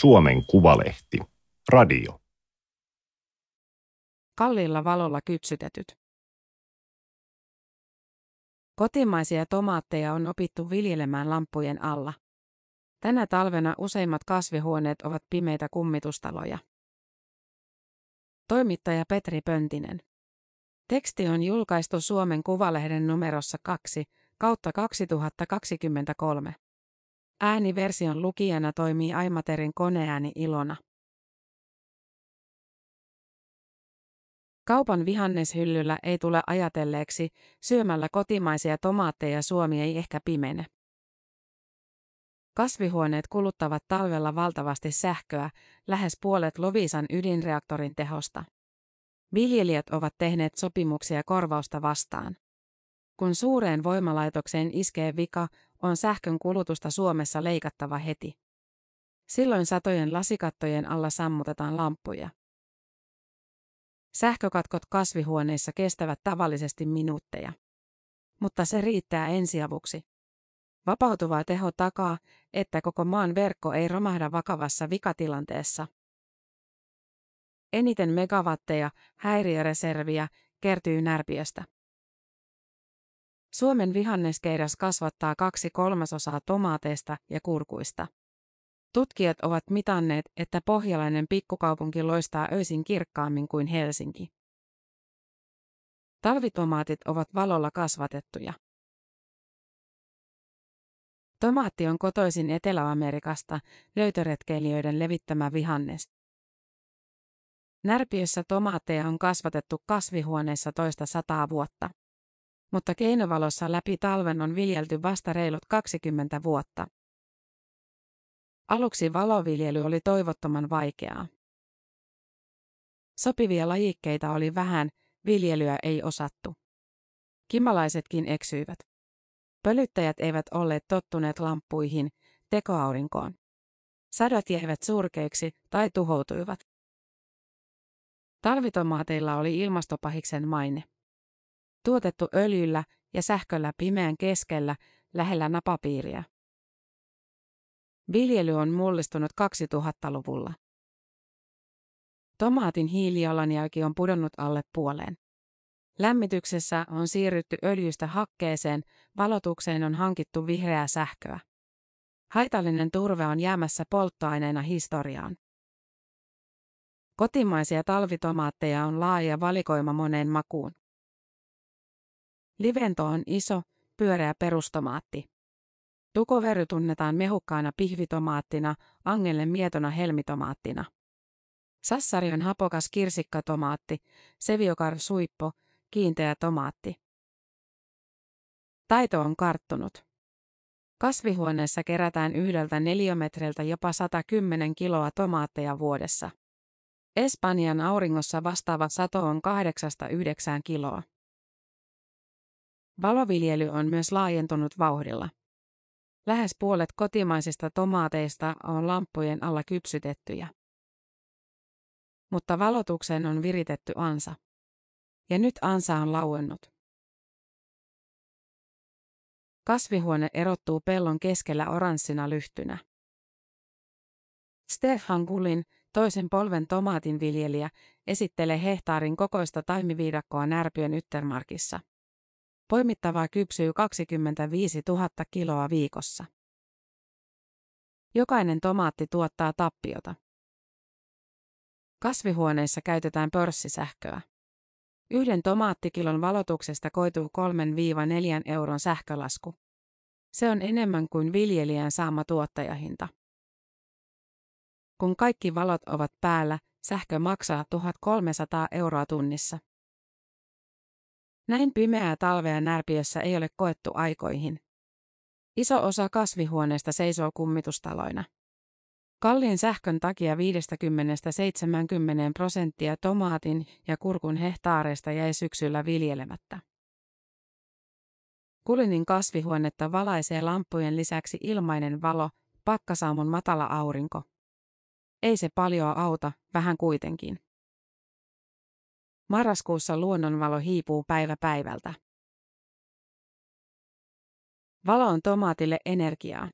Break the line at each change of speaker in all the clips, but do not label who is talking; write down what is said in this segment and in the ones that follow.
Suomen Kuvalehti. Radio.
Kalliilla valolla kypsytetyt. Kotimaisia tomaatteja on opittu viljelemään lampujen alla. Tänä talvena useimmat kasvihuoneet ovat pimeitä kummitustaloja. Toimittaja Petri Pöntinen. Teksti on julkaistu Suomen Kuvalehden numerossa 2 kautta 2023. Ääniversion lukijana toimii Aimaterin koneääni Ilona. Kaupan vihanneshyllyllä ei tule ajatelleeksi, syömällä kotimaisia tomaatteja Suomi ei ehkä pimene. Kasvihuoneet kuluttavat talvella valtavasti sähköä, lähes puolet Lovisan ydinreaktorin tehosta. Viljelijät ovat tehneet sopimuksia korvausta vastaan. Kun suureen voimalaitokseen iskee vika, on sähkön kulutusta Suomessa leikattava heti. Silloin satojen lasikattojen alla sammutetaan lamppuja. Sähkökatkot kasvihuoneissa kestävät tavallisesti minuutteja. Mutta se riittää ensiavuksi. Vapautuva teho takaa, että koko maan verkko ei romahda vakavassa vikatilanteessa. Eniten megawatteja, häiriöreserviä, kertyy närpiöstä. Suomen vihanneskeidas kasvattaa kaksi kolmasosaa tomaateista ja kurkuista. Tutkijat ovat mitanneet, että pohjalainen pikkukaupunki loistaa öisin kirkkaammin kuin Helsinki. Talvitomaatit ovat valolla kasvatettuja. Tomaatti on kotoisin Etelä-Amerikasta, löytöretkeilijöiden levittämä vihannes. Närpiössä tomaatteja on kasvatettu kasvihuoneessa toista sataa vuotta. Mutta keinovalossa läpi talven on viljelty vasta reilut 20 vuotta. Aluksi valoviljely oli toivottoman vaikeaa. Sopivia lajikkeita oli vähän, viljelyä ei osattu. Kimalaisetkin eksyivät. Pölyttäjät eivät olleet tottuneet lamppuihin, tekoaurinkoon. Sadot jäivät surkeiksi tai tuhoutuivat. Talvitomaateilla oli ilmastopahiksen maine. Tuotettu öljyllä ja sähköllä pimeän keskellä lähellä napapiiriä. Viljely on mullistunut 2000-luvulla. Tomaatin hiilijalanjälki on pudonnut alle puoleen. Lämmityksessä on siirrytty öljystä hakkeeseen, valotukseen on hankittu vihreää sähköä. Haitallinen turve on jäämässä polttoaineena historiaan. Kotimaisia talvitomaatteja on laaja valikoima moneen makuun. Livento on iso, pyöreä perustomaatti. Tukovery tunnetaan mehukkaana pihvitomaattina, angelle mietona helmitomaattina. Sassari on hapokas kirsikkatomaatti, seviokar suippo, kiinteä tomaatti. Taito on karttunut. Kasvihuoneessa kerätään yhdeltä neliömetriltä jopa 110 kiloa tomaatteja vuodessa. Espanjan auringossa vastaava sato on 8-9 kiloa. Valoviljely on myös laajentunut vauhdilla. Lähes puolet kotimaisista tomaateista on lamppujen alla kypsytettyjä. Mutta valotukseen on viritetty ansa. Ja nyt ansa on lauennut. Kasvihuone erottuu pellon keskellä oranssina lyhtynä. Stefan Gulin, toisen polven tomaatinviljelijä, esittelee hehtaarin kokoista taimiviidakkoa Närpiön Yttermarkissa. Poimittavaa kypsyy 25 000 kiloa viikossa. Jokainen tomaatti tuottaa tappiota. Kasvihuoneissa käytetään pörssisähköä. Yhden tomaattikilon valotuksesta koituu 3-4 euron sähkölasku. Se on enemmän kuin viljelijän saama tuottajahinta. Kun kaikki valot ovat päällä, sähkö maksaa 1300 euroa tunnissa. Näin pimeää talvea Närpiössä ei ole koettu aikoihin. Iso osa kasvihuoneesta seisoo kummitustaloina. Kalliin sähkön takia 50-70 prosenttia tomaatin ja kurkun hehtaareista jäi syksyllä viljelemättä. Kulinin kasvihuonetta valaisee lampujen lisäksi ilmainen valo, pakkasaamun matala aurinko. Ei se paljoa auta, vähän kuitenkin. Marraskuussa luonnonvalo hiipuu päivä päivältä. Valo on tomaatille energiaa.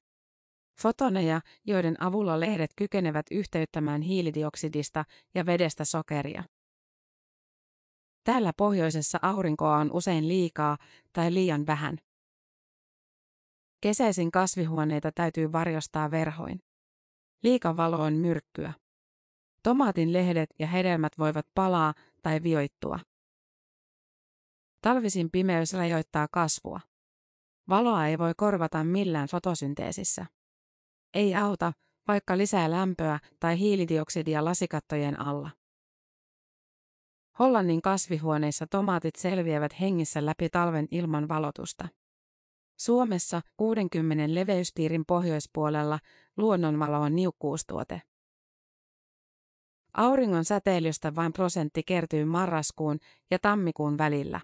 Fotoneja, joiden avulla lehdet kykenevät yhteyttämään hiilidioksidista ja vedestä sokeria. Täällä pohjoisessa aurinkoa on usein liikaa tai liian vähän. Kesäisin kasvihuoneita täytyy varjostaa verhoin. Liikavalo on myrkkyä. Tomaatin lehdet ja hedelmät voivat palaa tai vioittua. Talvisin pimeys rajoittaa kasvua. Valoa ei voi korvata millään fotosynteesissä. Ei auta, vaikka lisää lämpöä tai hiilidioksidia lasikattojen alla. Hollannin kasvihuoneissa tomaatit selviävät hengissä läpi talven ilman valotusta. Suomessa 60 leveyspiirin pohjoispuolella luonnonvalo on niukkuustuote. Auringon säteilystä vain prosentti kertyy marraskuun ja tammikuun välillä.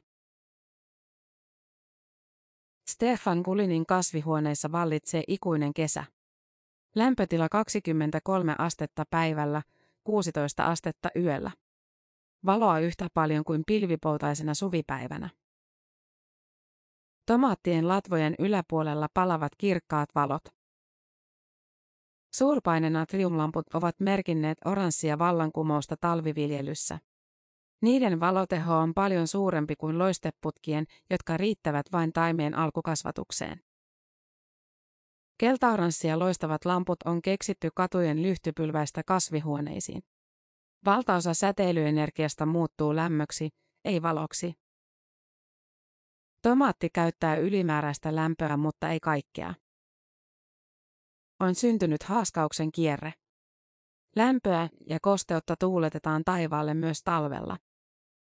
Stefan Kulinin kasvihuoneissa vallitsee ikuinen kesä. Lämpötila 23 astetta päivällä, 16 astetta yöllä. Valoa yhtä paljon kuin pilvipoutaisena suvipäivänä. Tomaattien latvojen yläpuolella palavat kirkkaat valot. Suurpainenatriumlamput ovat merkinneet oranssia vallankumousta talviviljelyssä. Niiden valoteho on paljon suurempi kuin loisteputkien, jotka riittävät vain taimeen alkukasvatukseen. Keltaoranssia loistavat lamput on keksitty katujen lyhtypylväistä kasvihuoneisiin. Valtaosa säteilyenergiasta muuttuu lämmöksi, ei valoksi. Tomaatti käyttää ylimääräistä lämpöä, mutta ei kaikkea. On syntynyt haaskauksen kierre. Lämpöä ja kosteutta tuuletetaan taivaalle myös talvella.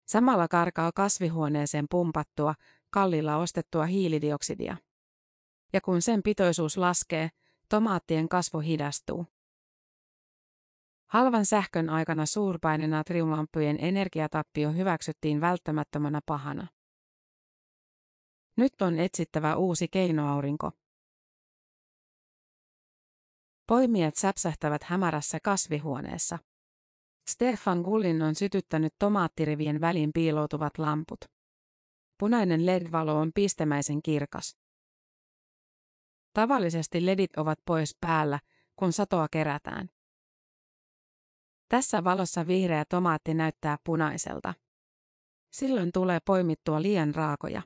Samalla karkaa kasvihuoneeseen pumpattua, kallilla ostettua hiilidioksidia. Ja kun sen pitoisuus laskee, tomaattien kasvu hidastuu. Halvan sähkön aikana suurpainenatriumlamppujen energiatappio hyväksyttiin välttämättömänä pahana. Nyt on etsittävä uusi keinoaurinko. Poimijat säpsähtävät hämärässä kasvihuoneessa. Stefan Gullin on sytyttänyt tomaattirivien väliin piiloutuvat lamput. Punainen LED-valo on pistemäisen kirkas. Tavallisesti ledit ovat pois päällä, kun satoa kerätään. Tässä valossa vihreä tomaatti näyttää punaiselta. Silloin tulee poimittua liian raakoja.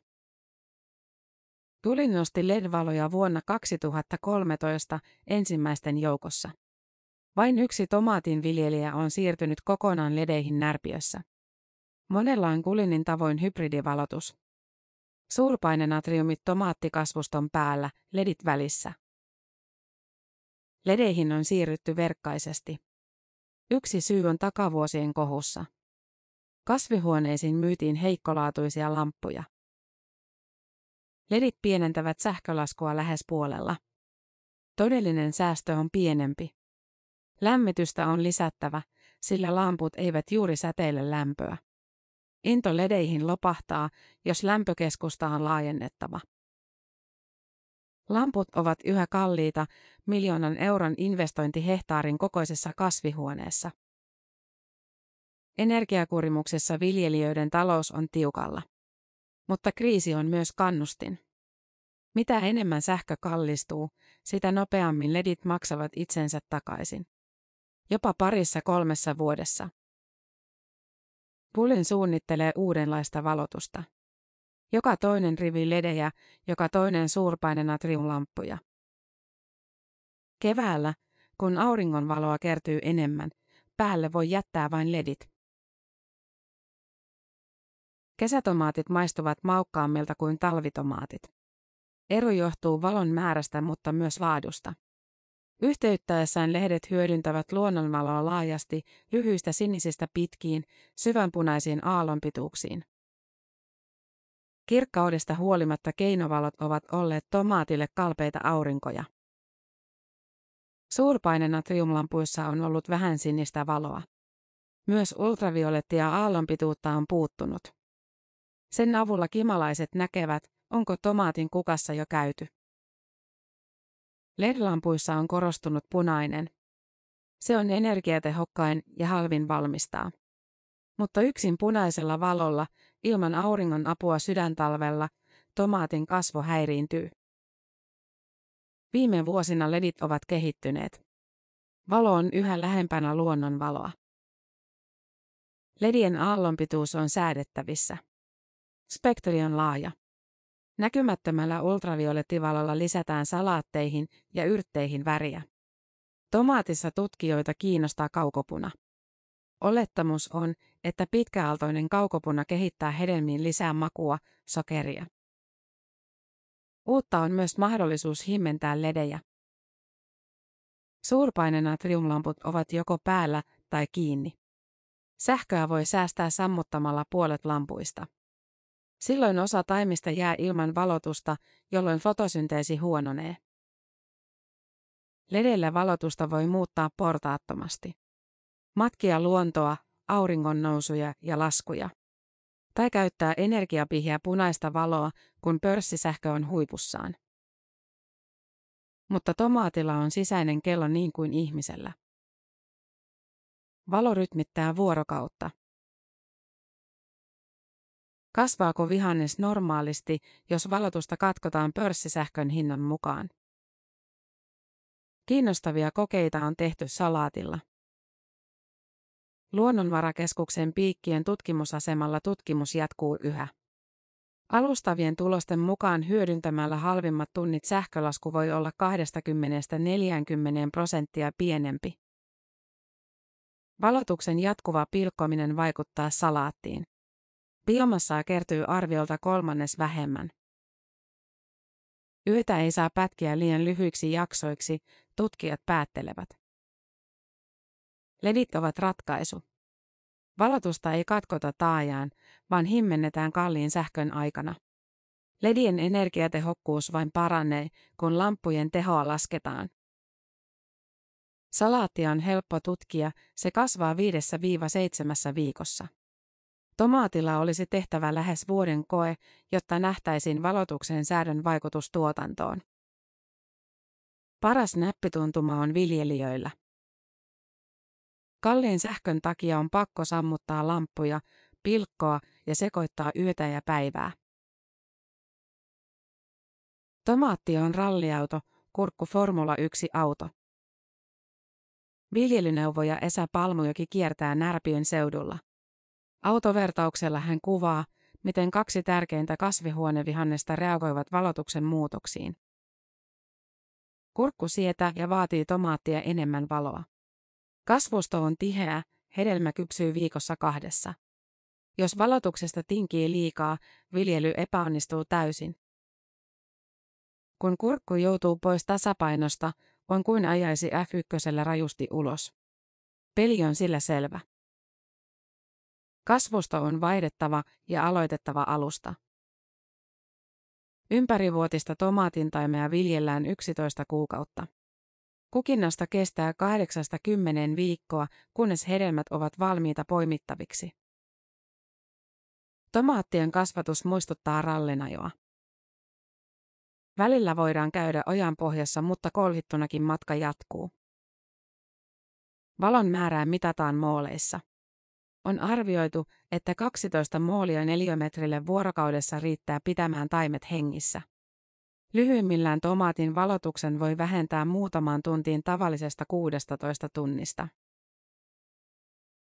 Tuli nosti LED-valoja vuonna 2013 ensimmäisten joukossa. Vain yksi tomaatinviljelijä on siirtynyt kokonaan ledeihin närpiössä. Monella on kulinin tavoin hybridivalotus. Suurpainenatriumit tomaattikasvuston päällä, ledit välissä. Ledeihin on siirrytty verkkaisesti. Yksi syy on takavuosien kohussa. Kasvihuoneisiin myytiin heikkolaatuisia lamppuja. Ledit pienentävät sähkölaskua lähes puolella. Todellinen säästö on pienempi. Lämmitystä on lisättävä, sillä lamput eivät juuri säteile lämpöä. Into ledeihin lopahtaa, jos lämpökeskusta on laajennettava. Lamput ovat yhä kalliita, miljoonan euron investointi hehtaarin kokoisessa kasvihuoneessa. Energiakurimuksessa viljelijöiden talous on tiukalla. Mutta kriisi on myös kannustin. Mitä enemmän sähkö kallistuu, sitä nopeammin ledit maksavat itsensä takaisin. Jopa parissa kolmessa vuodessa. Pullin suunnittelee uudenlaista valotusta. Joka toinen rivi ledejä, joka toinen suurpainenatriumlamppuja. Keväällä, kun auringonvaloa kertyy enemmän, päälle voi jättää vain ledit. Kesätomaatit maistuvat maukkaammilta kuin talvitomaatit. Ero johtuu valon määrästä, mutta myös laadusta. Yhteyttäessään lehdet hyödyntävät luonnonvaloa laajasti lyhyistä sinisistä pitkiin, syvänpunaisiin aallonpituuksiin. Kirkkaudesta huolimatta keinovalot ovat olleet tomaatille kalpeita aurinkoja. Suurpainenatriumlampuissa on ollut vähän sinistä valoa. Myös ultraviolettia aallonpituutta on puuttunut. Sen avulla kimalaiset näkevät, onko tomaatin kukassa jo käyty. LED-lampuissa on korostunut punainen. Se on energiatehokkain ja halvin valmistaa. Mutta yksin punaisella valolla, ilman auringon apua sydäntalvella, tomaatin kasvo häiriintyy. Viime vuosina ledit ovat kehittyneet. Valo on yhä lähempänä luonnon valoa. Ledien aallonpituus on säädettävissä. Spektri on laaja. Näkymättömällä ultraviolettivalolla lisätään salaatteihin ja yrtteihin väriä. Tomaatissa tutkijoita kiinnostaa kaukopuna. Olettamus on, että pitkäaltoinen kaukopuna kehittää hedelmiin lisää makua, sokeria. Uutta on myös mahdollisuus himmentää ledejä. Suurpainenatriumlamput ovat joko päällä tai kiinni. Sähköä voi säästää sammuttamalla puolet lampuista. Silloin osa taimista jää ilman valotusta, jolloin fotosynteesi huononee. Ledellä valotusta voi muuttaa portaattomasti. Matkia luontoa, auringonnousuja ja laskuja. Tai käyttää energiapihjää punaista valoa, kun pörssisähkö on huipussaan. Mutta tomaatilla on sisäinen kello niin kuin ihmisellä. Valo rytmittää vuorokautta. Kasvaako vihannes normaalisti, jos valotusta katkotaan pörssisähkön hinnan mukaan? Kiinnostavia kokeita on tehty salaatilla. Luonnonvarakeskuksen piikkien tutkimusasemalla tutkimus jatkuu yhä. Alustavien tulosten mukaan hyödyntämällä halvimmat tunnit sähkölasku voi olla 20-40 prosenttia pienempi. Valotuksen jatkuva pilkkominen vaikuttaa salaattiin. Biomassaa kertyy arviolta kolmannes vähemmän. Yötä ei saa pätkiä liian lyhyiksi jaksoiksi, tutkijat päättelevät. Ledit ovat ratkaisu. Valotusta ei katkota taajaan, vaan himmennetään kalliin sähkön aikana. Ledien energiatehokkuus vain paranee, kun lamppujen tehoa lasketaan. Salaattia on helppo tutkia, se kasvaa viidessä viiva seitsemässä viikossa. Tomaatilla olisi tehtävä lähes vuoden koe, jotta nähtäisiin valotuksen säädön vaikutus tuotantoon. Paras näppituntuma on viljelijöillä. Kalliin sähkön takia on pakko sammuttaa lamppuja, pilkkoa ja sekoittaa yötä ja päivää. Tomaatti on ralliauto, kurkku Formula 1-auto. Viljelyneuvoja Esa Palmujoki kiertää Närpiön seudulla. Autovertauksella hän kuvaa, miten kaksi tärkeintä kasvihuonevihannesta reagoivat valotuksen muutoksiin. Kurkku sietää ja vaatii tomaattia enemmän valoa. Kasvusto on tiheä, hedelmä kypsyy viikossa kahdessa. Jos valotuksesta tinkii liikaa, viljely epäonnistuu täysin. Kun kurkku joutuu pois tasapainosta, on kuin ajaisi F1 rajusti ulos. Peli on sillä selvä. Kasvusto on vaihdettava ja aloitettava alusta. Ympärivuotista tomaatintaimea viljellään 11 kuukautta. Kukinnasta kestää 8-10 viikkoa, kunnes hedelmät ovat valmiita poimittaviksi. Tomaattien kasvatus muistuttaa rallinajoa. Välillä voidaan käydä ojan pohjassa, mutta kolhittunakin matka jatkuu. Valon määrää mitataan mooleissa. On arvioitu, että 12 moolia neliömetrille vuorokaudessa riittää pitämään taimet hengissä. Lyhyimmillään tomaatin valotuksen voi vähentää muutamaan tuntiin tavallisesta 16 tunnista.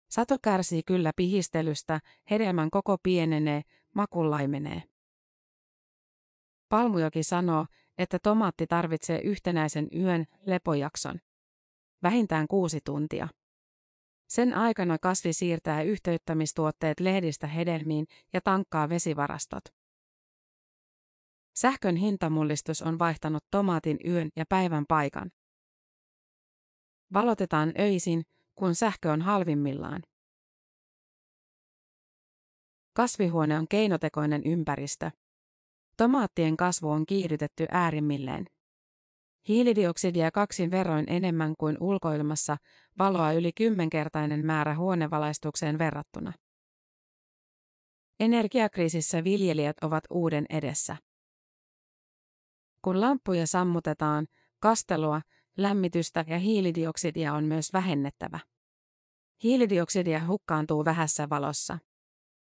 Sato kärsii kyllä pihistelystä, hedelmän koko pienenee, maku laimenee. Palmujoki sanoo, että tomaatti tarvitsee yhtenäisen yön lepojakson. Vähintään kuusi tuntia. Sen aikana kasvi siirtää yhteyttämistuotteet lehdistä hedelmiin ja tankkaa vesivarastot. Sähkön hintamullistus on vaihtanut tomaatin yön ja päivän paikan. Valotetaan öisin, kun sähkö on halvimmillaan. Kasvihuone on keinotekoinen ympäristö. Tomaattien kasvu on kiihdytetty äärimmilleen. Hiilidioksidia kaksin verroin enemmän kuin ulkoilmassa, valoa yli kymmenkertainen määrä huonevalaistukseen verrattuna. Energiakriisissä viljelijät ovat uuden edessä. Kun lamppuja sammutetaan, kastelua, lämmitystä ja hiilidioksidia on myös vähennettävä. Hiilidioksidia hukkaantuu vähässä valossa.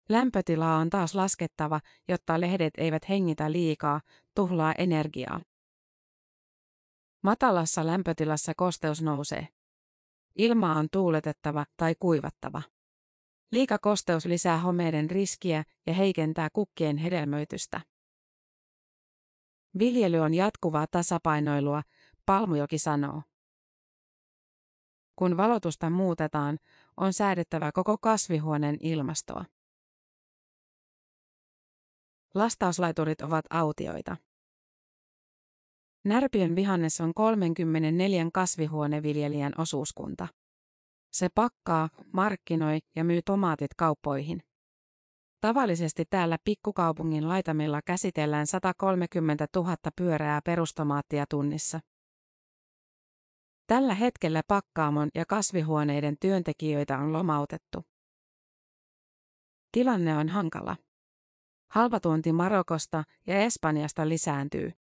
Lämpötilaa on taas laskettava, jotta lehdet eivät hengitä liikaa, tuhlaa energiaa. Matalassa lämpötilassa kosteus nousee. Ilma on tuuletettava tai kuivattava. Liikakosteus lisää homeiden riskiä ja heikentää kukkien hedelmöitystä. Viljely on jatkuvaa tasapainoilua, Palmujoki sanoo. Kun valotusta muutetaan, on säädettävä koko kasvihuoneen ilmastoa. Lastauslaiturit ovat autioita. Närpiön vihannes on 34 kasvihuoneviljelijän osuuskunta. Se pakkaa, markkinoi ja myy tomaatit kauppoihin. Tavallisesti täällä pikkukaupungin laitamilla käsitellään 130 000 pyörää perustomaattia tunnissa. Tällä hetkellä pakkaamon ja kasvihuoneiden työntekijöitä on lomautettu. Tilanne on hankala. Halpatuonti Marokosta ja Espanjasta lisääntyy.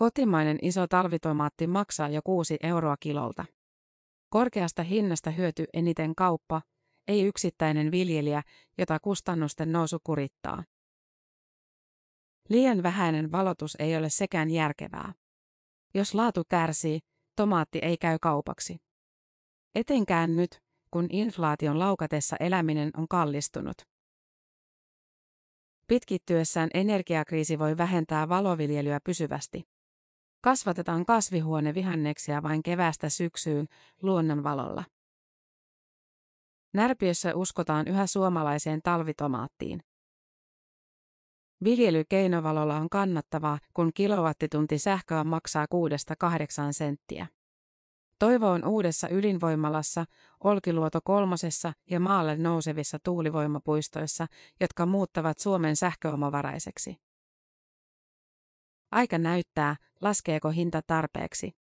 Kotimainen iso talvitomaatti maksaa jo 6 euroa kilolta. Korkeasta hinnasta hyöty eniten kauppa, ei yksittäinen viljelijä, jota kustannusten nousu kurittaa. Liian vähäinen valotus ei ole sekään järkevää. Jos laatu kärsii, tomaatti ei käy kaupaksi. Etenkään nyt, kun inflaation laukatessa eläminen on kallistunut. Pitkittyessään energiakriisi voi vähentää valoviljelyä pysyvästi. Kasvatetaan kasvihuonevihanneksia vain keväästä syksyyn luonnonvalolla. Närpiössä uskotaan yhä suomalaiseen talvitomaattiin. Viljely keinovalolla on kannattavaa, kun kilowattitunti sähköä maksaa 6-8 senttiä. Toivo on uudessa ydinvoimalassa, Olkiluoto kolmosessa ja maalle nousevissa tuulivoimapuistoissa, jotka muuttavat Suomen sähköomavaraiseksi. Aika näyttää, laskeeko hinta tarpeeksi.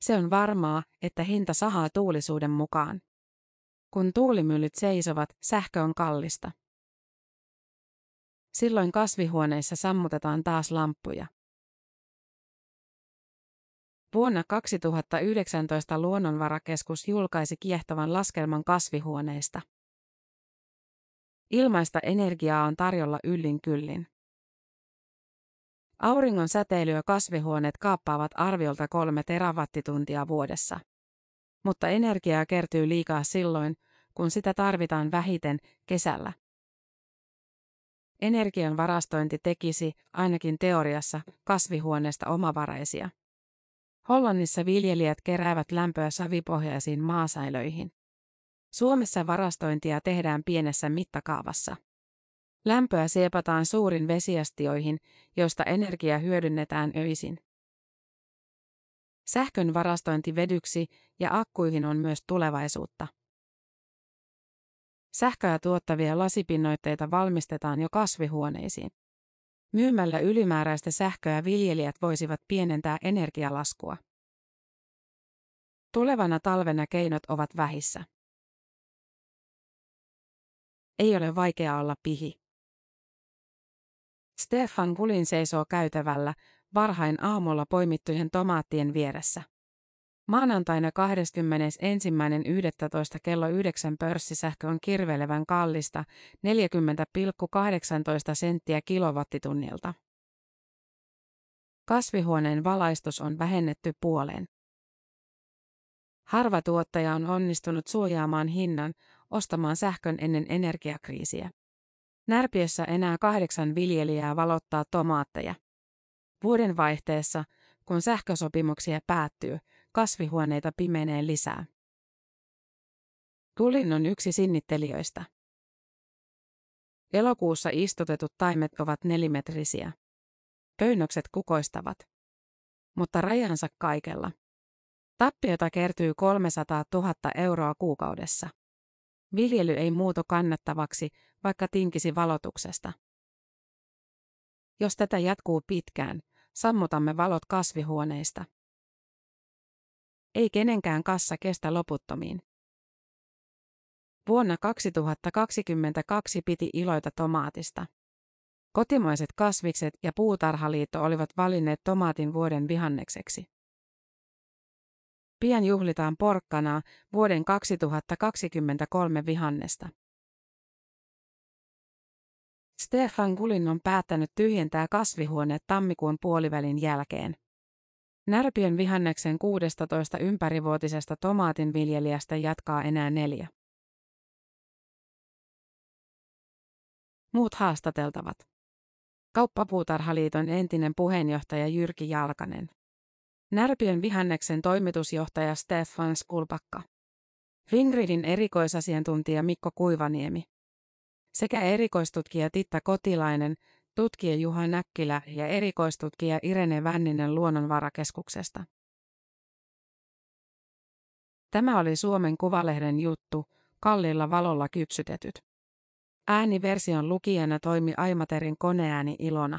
Se on varmaa, että hinta sahaa tuulisuuden mukaan. Kun tuulimyllyt seisovat, sähkö on kallista. Silloin kasvihuoneissa sammutetaan taas lamppuja. Vuonna 2019 Luonnonvarakeskus julkaisi kiehtovan laskelman kasvihuoneista. Ilmaista energiaa on tarjolla yllin kyllin. Auringon säteilyä kasvihuoneet kaappaavat arviolta kolme terawattituntia vuodessa. Mutta energiaa kertyy liikaa silloin, kun sitä tarvitaan vähiten kesällä. Energian varastointi tekisi, ainakin teoriassa, kasvihuoneesta omavaraisia. Hollannissa viljelijät keräävät lämpöä savipohjaisiin maasäilöihin. Suomessa varastointia tehdään pienessä mittakaavassa. Lämpöä siepataan suurin vesiastioihin, joista energia hyödynnetään öisin. Sähkön varastointi vedyksi ja akkuihin on myös tulevaisuutta. Sähköä tuottavia lasipinnoitteita valmistetaan jo kasvihuoneisiin. Myymällä ylimääräistä sähköä viljelijät voisivat pienentää energialaskua. Tulevana talvena keinot ovat vähissä. Ei ole vaikea olla pihi. Stefan Gulin seisoo käytävällä, varhain aamulla poimittujen tomaattien vieressä. Maanantaina 21.11. kello 9 pörssisähkö on kirvelevän kallista 40,18 senttiä kilowattitunnilta. Kasvihuoneen valaistus on vähennetty puoleen. Harva tuottaja on onnistunut suojaamaan hinnan, ostamaan sähkön ennen energiakriisiä. Närpiössä enää kahdeksan viljelijää valottaa tomaatteja. Vuoden vaihteessa, kun sähkösopimuksia päättyy, kasvihuoneita pimenee lisää. Tulin on yksi sinnittelijöistä. Elokuussa istutetut taimet ovat nelimetrisiä. Köynnökset kukoistavat. Mutta rajansa kaikella. Tappiota kertyy 300 000 euroa kuukaudessa. Viljely ei muutu kannattavaksi, vaikka tinkisi valotuksesta. Jos tätä jatkuu pitkään, sammutamme valot kasvihuoneista. Ei kenenkään kassa kestä loputtomiin. Vuonna 2022 piti iloita tomaatista. Kotimaiset kasvikset ja puutarhaliitto olivat valinneet tomaatin vuoden vihannekseksi. Pian juhlitaan porkkanaa vuoden 2023 vihannesta. Stefan Gulin on päättänyt tyhjentää kasvihuoneet tammikuun puolivälin jälkeen. Närpiön vihanneksen 16 ympärivuotisesta tomaatinviljelijästä jatkaa enää neljä. Muut haastateltavat. Kauppapuutarhaliiton entinen puheenjohtaja Jyrki Jalkanen. Närpiön vihanneksen toimitusjohtaja Stefan Skulpakka. Fingridin erikoisasiantuntija Mikko Kuivaniemi. Sekä erikoistutkija Titta Kotilainen, tutkija Juha Näkkilä ja erikoistutkija Irene Vänninen Luonnonvarakeskuksesta. Tämä oli Suomen Kuvalehden juttu, kallilla valolla kypsytetyt. Ääniversion lukijana toimi Aimaterin koneääni Ilona.